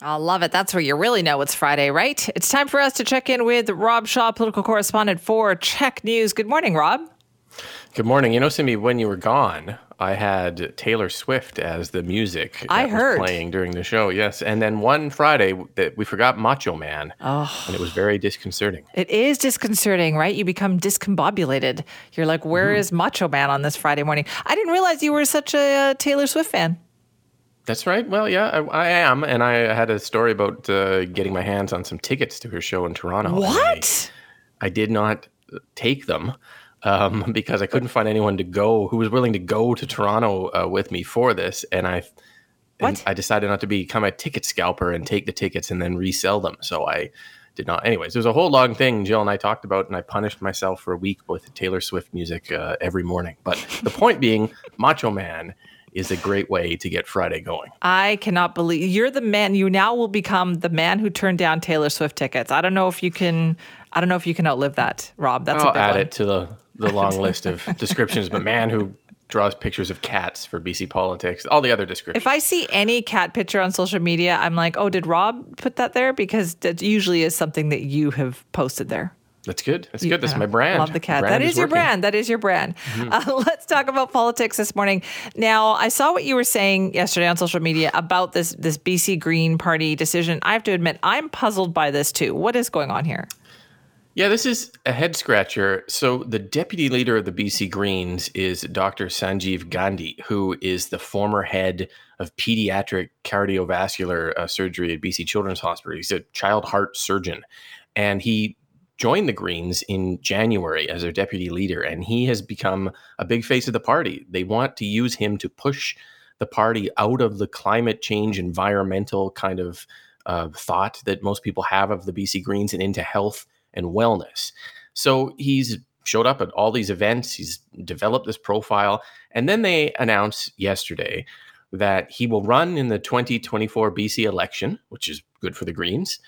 I love it. That's where you really know it's Friday, right? It's time for us to check in with Rob Shaw, political correspondent for CHEK News. Good morning, Rob. Good morning. You know, Simi, when you were gone, I had Taylor Swift as the music I heard. playing during the show. Yes, and then one Friday that we forgot Macho Man, oh. and it was very disconcerting. It is disconcerting, right? You become discombobulated. You're like, "Where mm-hmm. is Macho Man on this Friday morning?" I didn't realize you were such a Taylor Swift fan. That's right. Well, yeah, I, I, am, and I had a story about uh, getting my hands on some tickets to her show in Toronto. What? I, I, did not take them um, because I couldn't find anyone to go who was willing to go to Toronto uh, with me for this, and I. And I decided not to become a ticket scalper and take the tickets and then resell them. So I did not. Anyways, there's a whole long thing Jill and I talked about, and I punished myself for a week with Taylor Swift music uh, every morning. But the point being, Macho Man is a great way to get Friday going. I cannot believe you're the man. You now will become the man who turned down Taylor Swift tickets. I don't know if you can. I don't know if you can outlive that, Rob. That's I'll add one. it to the the long list of descriptions. But man who draws pictures of cats for BC politics, all the other descriptions. If I see any cat picture on social media, I'm like, oh, did Rob put that there? Because that usually is something that you have posted there. That's good. That's good. That's my brand. Love the cat. That is, is your brand. That is your brand. Mm-hmm. Uh, let's talk about politics this morning. Now, I saw what you were saying yesterday on social media about this this BC Green Party decision. I have to admit, I'm puzzled by this too. What is going on here? Yeah, this is a head scratcher. So, the deputy leader of the BC Greens is Dr. Sanjiv Gandhi, who is the former head of pediatric cardiovascular uh, surgery at BC Children's Hospital. He's a child heart surgeon. And he joined the Greens in January as their deputy leader, and he has become a big face of the party. They want to use him to push the party out of the climate change, environmental kind of uh, thought that most people have of the BC Greens and into health and wellness. So he's showed up at all these events, he's developed this profile, and then they announced yesterday that he will run in the 2024 BC election, which is good for the Greens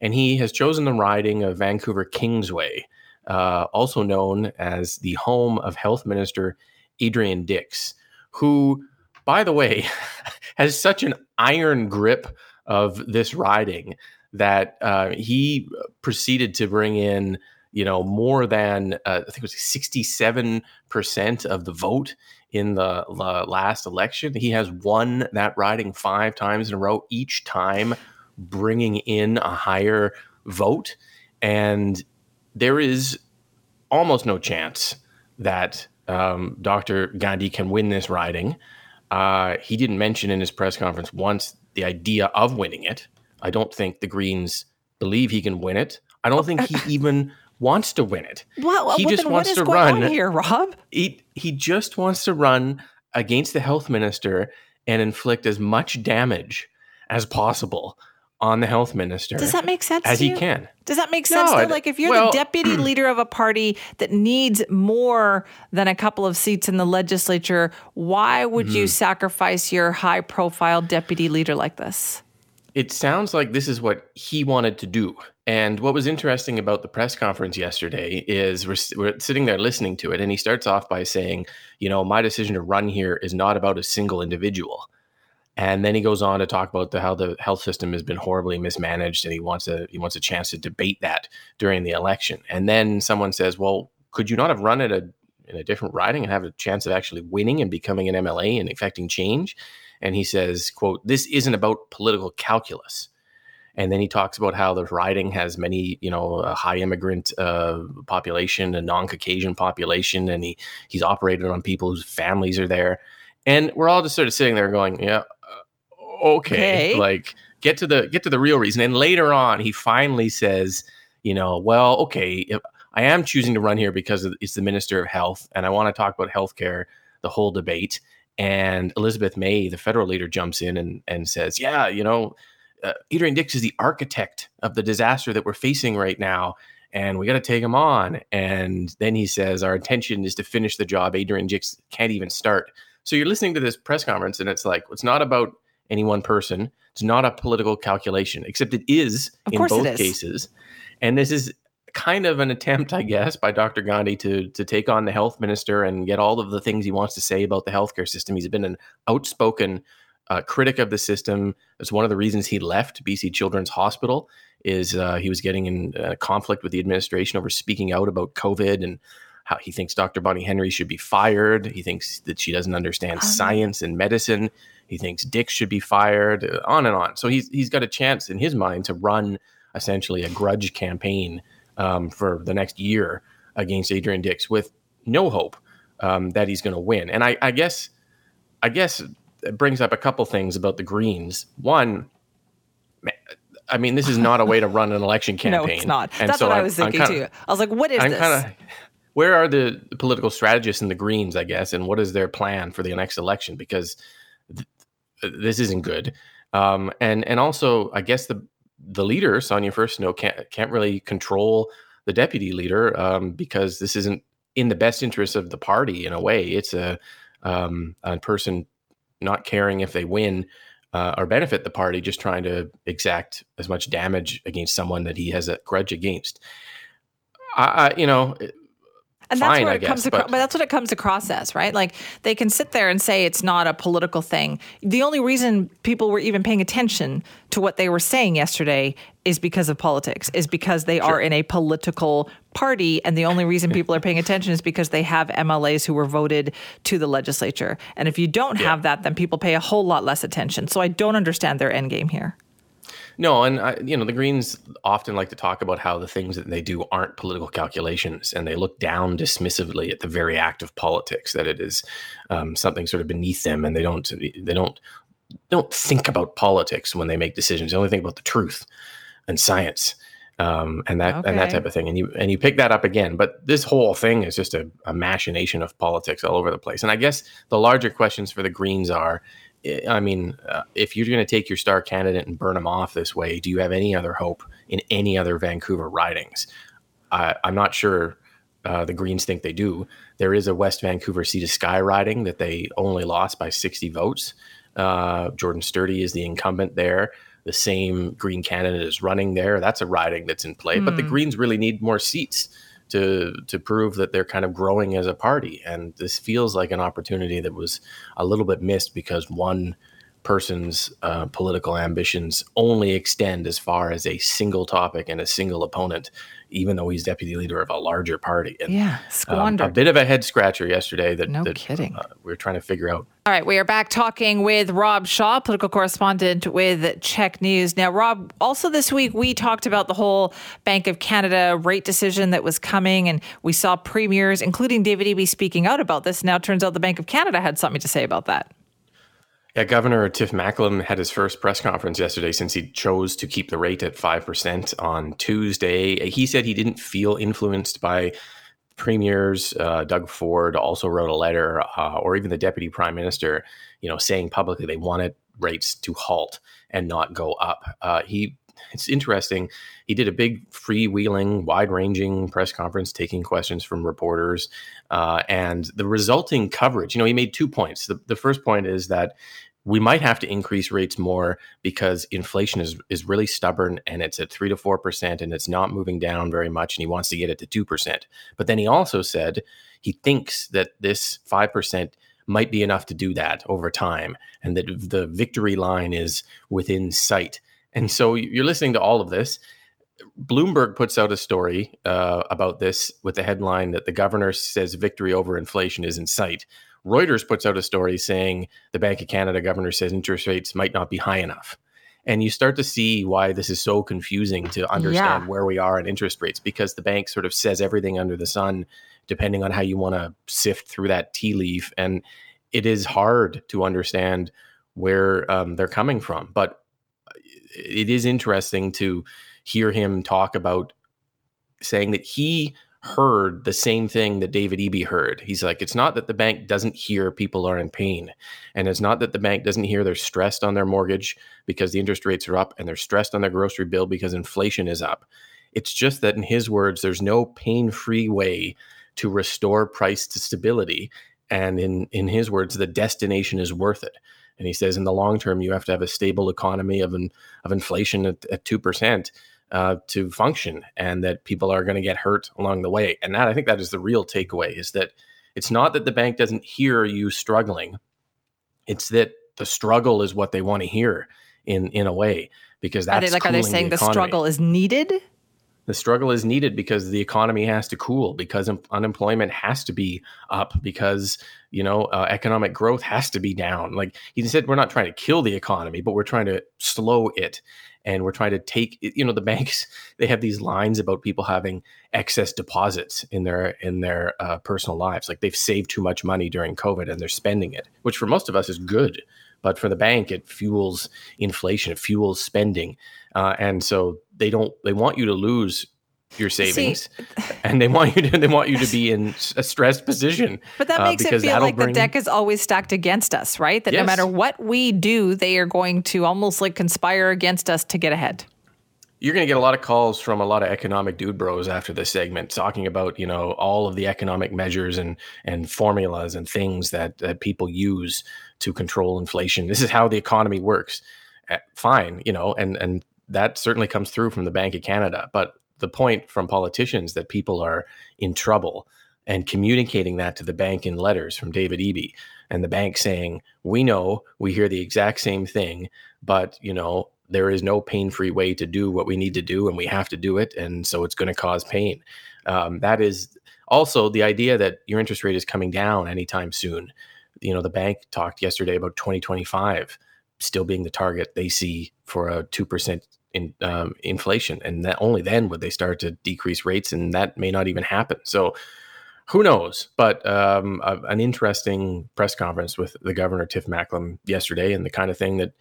and he has chosen the riding of Vancouver Kingsway, uh, also known as the home of Health Minister Adrian Dix, who, by the way, has such an iron grip of this riding that uh, he proceeded to bring in, you know, more than uh, I think it was sixty-seven percent of the vote in the, the last election. He has won that riding five times in a row, each time bringing in a higher vote. And there is almost no chance that um, Dr. Gandhi can win this riding. Uh, he didn't mention in his press conference once the idea of winning it. I don't think the Greens believe he can win it. I don't think he even wants to win it. What, he just wants to run here, Rob. He he just wants to run against the health minister and inflict as much damage as possible on the health minister. Does that make sense? As he can. Does that make sense? No, though? Like if you're well, the deputy leader of a party that needs more than a couple of seats in the legislature, why would mm-hmm. you sacrifice your high profile deputy leader like this? It sounds like this is what he wanted to do. And what was interesting about the press conference yesterday is we're, we're sitting there listening to it, and he starts off by saying, You know, my decision to run here is not about a single individual and then he goes on to talk about the, how the health system has been horribly mismanaged, and he wants a he wants a chance to debate that during the election. And then someone says, "Well, could you not have run it a, in a different riding and have a chance of actually winning and becoming an MLA and affecting change?" And he says, "quote This isn't about political calculus." And then he talks about how the riding has many, you know, a high immigrant uh, population, a non-Caucasian population, and he he's operated on people whose families are there. And we're all just sort of sitting there going, yeah, okay, okay. like get to the get to the real reason. And later on, he finally says, you know, well, okay, I am choosing to run here because it's the Minister of Health, and I want to talk about healthcare, the whole debate. And Elizabeth May, the federal leader, jumps in and, and says, yeah, you know, uh, Adrian Dix is the architect of the disaster that we're facing right now, and we got to take him on. And then he says, our intention is to finish the job. Adrian Dix can't even start. So you're listening to this press conference, and it's like, it's not about any one person. It's not a political calculation, except it is of in both cases. And this is kind of an attempt, I guess, by Dr. Gandhi to to take on the health minister and get all of the things he wants to say about the healthcare system. He's been an outspoken a critic of the system. It's one of the reasons he left BC Children's Hospital. Is uh, he was getting in uh, conflict with the administration over speaking out about COVID and how he thinks Dr. Bonnie Henry should be fired. He thinks that she doesn't understand um, science and medicine. He thinks Dix should be fired. Uh, on and on. So he's he's got a chance in his mind to run essentially a grudge campaign um, for the next year against Adrian Dix with no hope um, that he's going to win. And I, I guess, I guess it brings up a couple things about the Greens. One, I mean, this is not a way to run an election campaign. no, it's not. And That's so what I'm, i was thinking kinda, too. I was like, what is I'm this? Kinda, where are the political strategists in the Greens, I guess, and what is their plan for the next election? Because th- this isn't good. Um, and and also, I guess the the leader, Sonia Furstenau, can't can't really control the deputy leader um, because this isn't in the best interest of the party in a way. It's a, um, a person not caring if they win uh, or benefit the party, just trying to exact as much damage against someone that he has a grudge against. I you know, and Fine, that's what it guess, comes across, but, but that's what it comes across as, right? Like they can sit there and say it's not a political thing. The only reason people were even paying attention to what they were saying yesterday is because of politics, is because they sure. are in a political party. And the only reason people are paying attention is because they have MLAs who were voted to the legislature. And if you don't yeah. have that, then people pay a whole lot less attention. So I don't understand their end game here. No, and I, you know the Greens often like to talk about how the things that they do aren't political calculations, and they look down dismissively at the very act of politics. That it is um, something sort of beneath them, and they don't they don't don't think about politics when they make decisions. They only think about the truth and science. Um, and that okay. and that type of thing. And you and you pick that up again. But this whole thing is just a, a, machination of politics all over the place. And I guess the larger questions for the Greens are I mean, uh, if you're going to take your star candidate and burn him off this way, do you have any other hope in any other Vancouver ridings? Uh, I'm not sure uh, the Greens think they do. There is a West Vancouver Sea to Sky riding that they only lost by 60 votes. Uh, Jordan Sturdy is the incumbent there. The same Green candidate is running there. That's a riding that's in play. Mm. But the hmm. Greens really need more seats to to prove that they're kind of growing as a party. And this feels like an opportunity that was a little bit missed because one person's uh, political ambitions only extend as far as a single topic and a single opponent, even though he's deputy leader of a larger party. And, yeah, squandered. Um, a bit of a head scratcher yesterday that, no that, kidding. Uh, we are trying to figure out. All right, we are back talking with Rob Shaw, political correspondent with CHEK News. Now, Rob, also this week we talked about the whole Bank of Canada rate decision that was coming, and we saw premiers, including David Eby, speaking out about this. Now, it turns out the Bank of Canada had something to say about that. Yeah, Governor Tiff Macklem had his first press conference yesterday since he chose to keep the rate at 5% on Tuesday. He said he didn't feel influenced by premiers. Uh, Doug Ford also wrote a letter, uh, or even the deputy prime minister, you know, saying publicly they wanted rates to halt and not go up. Uh, he it's interesting. He did a big freewheeling, wide ranging press conference, taking questions from reporters. Uh, and the resulting coverage, you know, he made two points. The, the first point is that we might have to increase rates more because inflation is is really stubborn and it's at three to four percent and it's not moving down very much and he wants to get it to two percent. But then he also said he thinks that this five percent might be enough to do that over time and that the victory line is within sight. And so you're listening to all of this. Bloomberg puts out a story uh, about this with the headline that the governor says victory over inflation is in sight. Reuters puts out a story saying the Bank of Canada governor says interest rates might not be high enough. And you start to see why this is so confusing to understand yeah. where we are in interest rates because the bank sort of says everything under the sun, depending on how you want to sift through that tea leaf. And it is hard to understand where um, they're coming from. But it is interesting to hear him talk about saying that he heard the same thing that David Eby heard. He's like, it's not that the bank doesn't hear people are in pain. And it's not that the bank doesn't hear they're stressed on their mortgage because the interest rates are up and they're stressed on their grocery bill because inflation is up. It's just that, in his words, there's no pain free way to restore price to stability. And in, in his words, the destination is worth it. And he says, in the long term, you have to have a stable economy of, an, of inflation at, at 2% uh, to function and that people are going to get hurt along the way. And that I think that is the real takeaway is that it's not that the bank doesn't hear you struggling. It's that the struggle is what they want to hear in in a way because that's are they like are they saying the, the struggle is needed? The struggle is needed because the economy has to cool, because unemployment has to be up, because you know uh, economic growth has to be down. Like he said, we're not trying to kill the economy, but we're trying to slow it and we're trying to take you know the banks they have these lines about people having excess deposits in their in their uh, personal lives. Like they've saved too much money during covid and they're spending it which for most of us is good but for the bank it fuels inflation it fuels spending. Uh, and so they don't they want you to lose your savings, See, and they want you to they want you to be in a stressed position. But that uh, makes uh, it feel like bring... the deck is always stacked against us, right? That yes. no matter what we do, they are going to almost like conspire against us to get ahead. You're going to get a lot of calls from a lot of economic dude bros after this segment, talking about you know all of the economic measures and and formulas and things that that people use to control inflation. This is how the economy works. Uh, fine, you know, and and that certainly comes through from the Bank of Canada, but the point from politicians that people are in trouble and communicating that to the bank in letters from David Eby and the bank saying, "We know, we hear the exact same thing, but you know, there is no pain-free way to do what we need to do, and we have to do it, and so it's going to cause pain." Um, that is also the idea that your interest rate is coming down anytime soon. You know, the bank talked yesterday about 2025 still being the target they see for a two percent in um, inflation, and that only then would they start to decrease rates, and that may not even happen. So who knows? But um, a, an interesting press conference with the governor Tiff Macklem yesterday, and the kind of thing that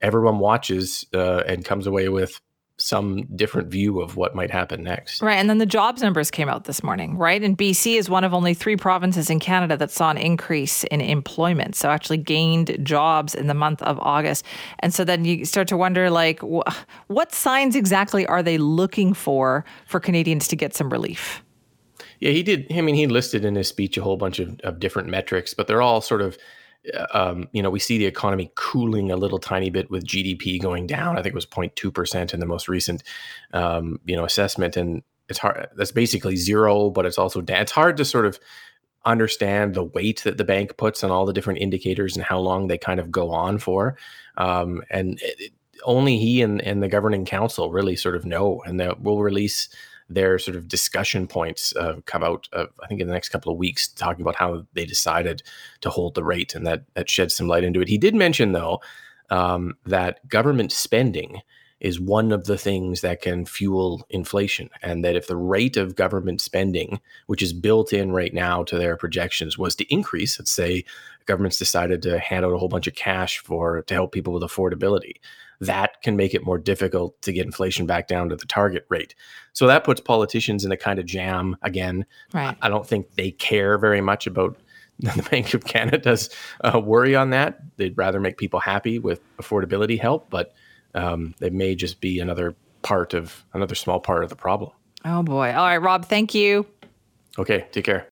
everyone watches uh, and comes away with some different view of what might happen next. Right. And then the jobs numbers came out this morning, right? And BC is one of only three provinces in Canada that saw an increase in employment. So actually gained jobs in the month of August. And so then you start to wonder like wh- what signs exactly are they looking for for Canadians to get some relief? Yeah, he did. I mean, he listed in his speech a whole bunch of, of different metrics, but they're all sort of um, you know, we see the economy cooling a little tiny bit with GDP going down. I think it was 0.2 percent in the most recent, um, you know, assessment, and it's hard. That's basically zero, but it's also it's hard to sort of understand the weight that the bank puts on all the different indicators and how long they kind of go on for. Um, and it, only he and, and the governing council really sort of know, and that will release their sort of discussion points uh, come out, uh, I think, in the next couple of weeks, talking about how they decided to hold the rate, and that that sheds some light into it. He did mention, though, um, that government spending is one of the things that can fuel inflation, and that if the rate of government spending, which is built in right now to their projections, was to increase, let's say government's decided to hand out a whole bunch of cash for to help people with affordability that can make it more difficult to get inflation back down to the target rate. So that puts politicians in a kind of jam again. Right. I don't think they care very much about the Bank of Canada's uh, worry on that. They'd rather make people happy with affordability help, but um, it may just be another part of another small part of the problem. Oh boy. All right, Rob, thank you. Okay, take care.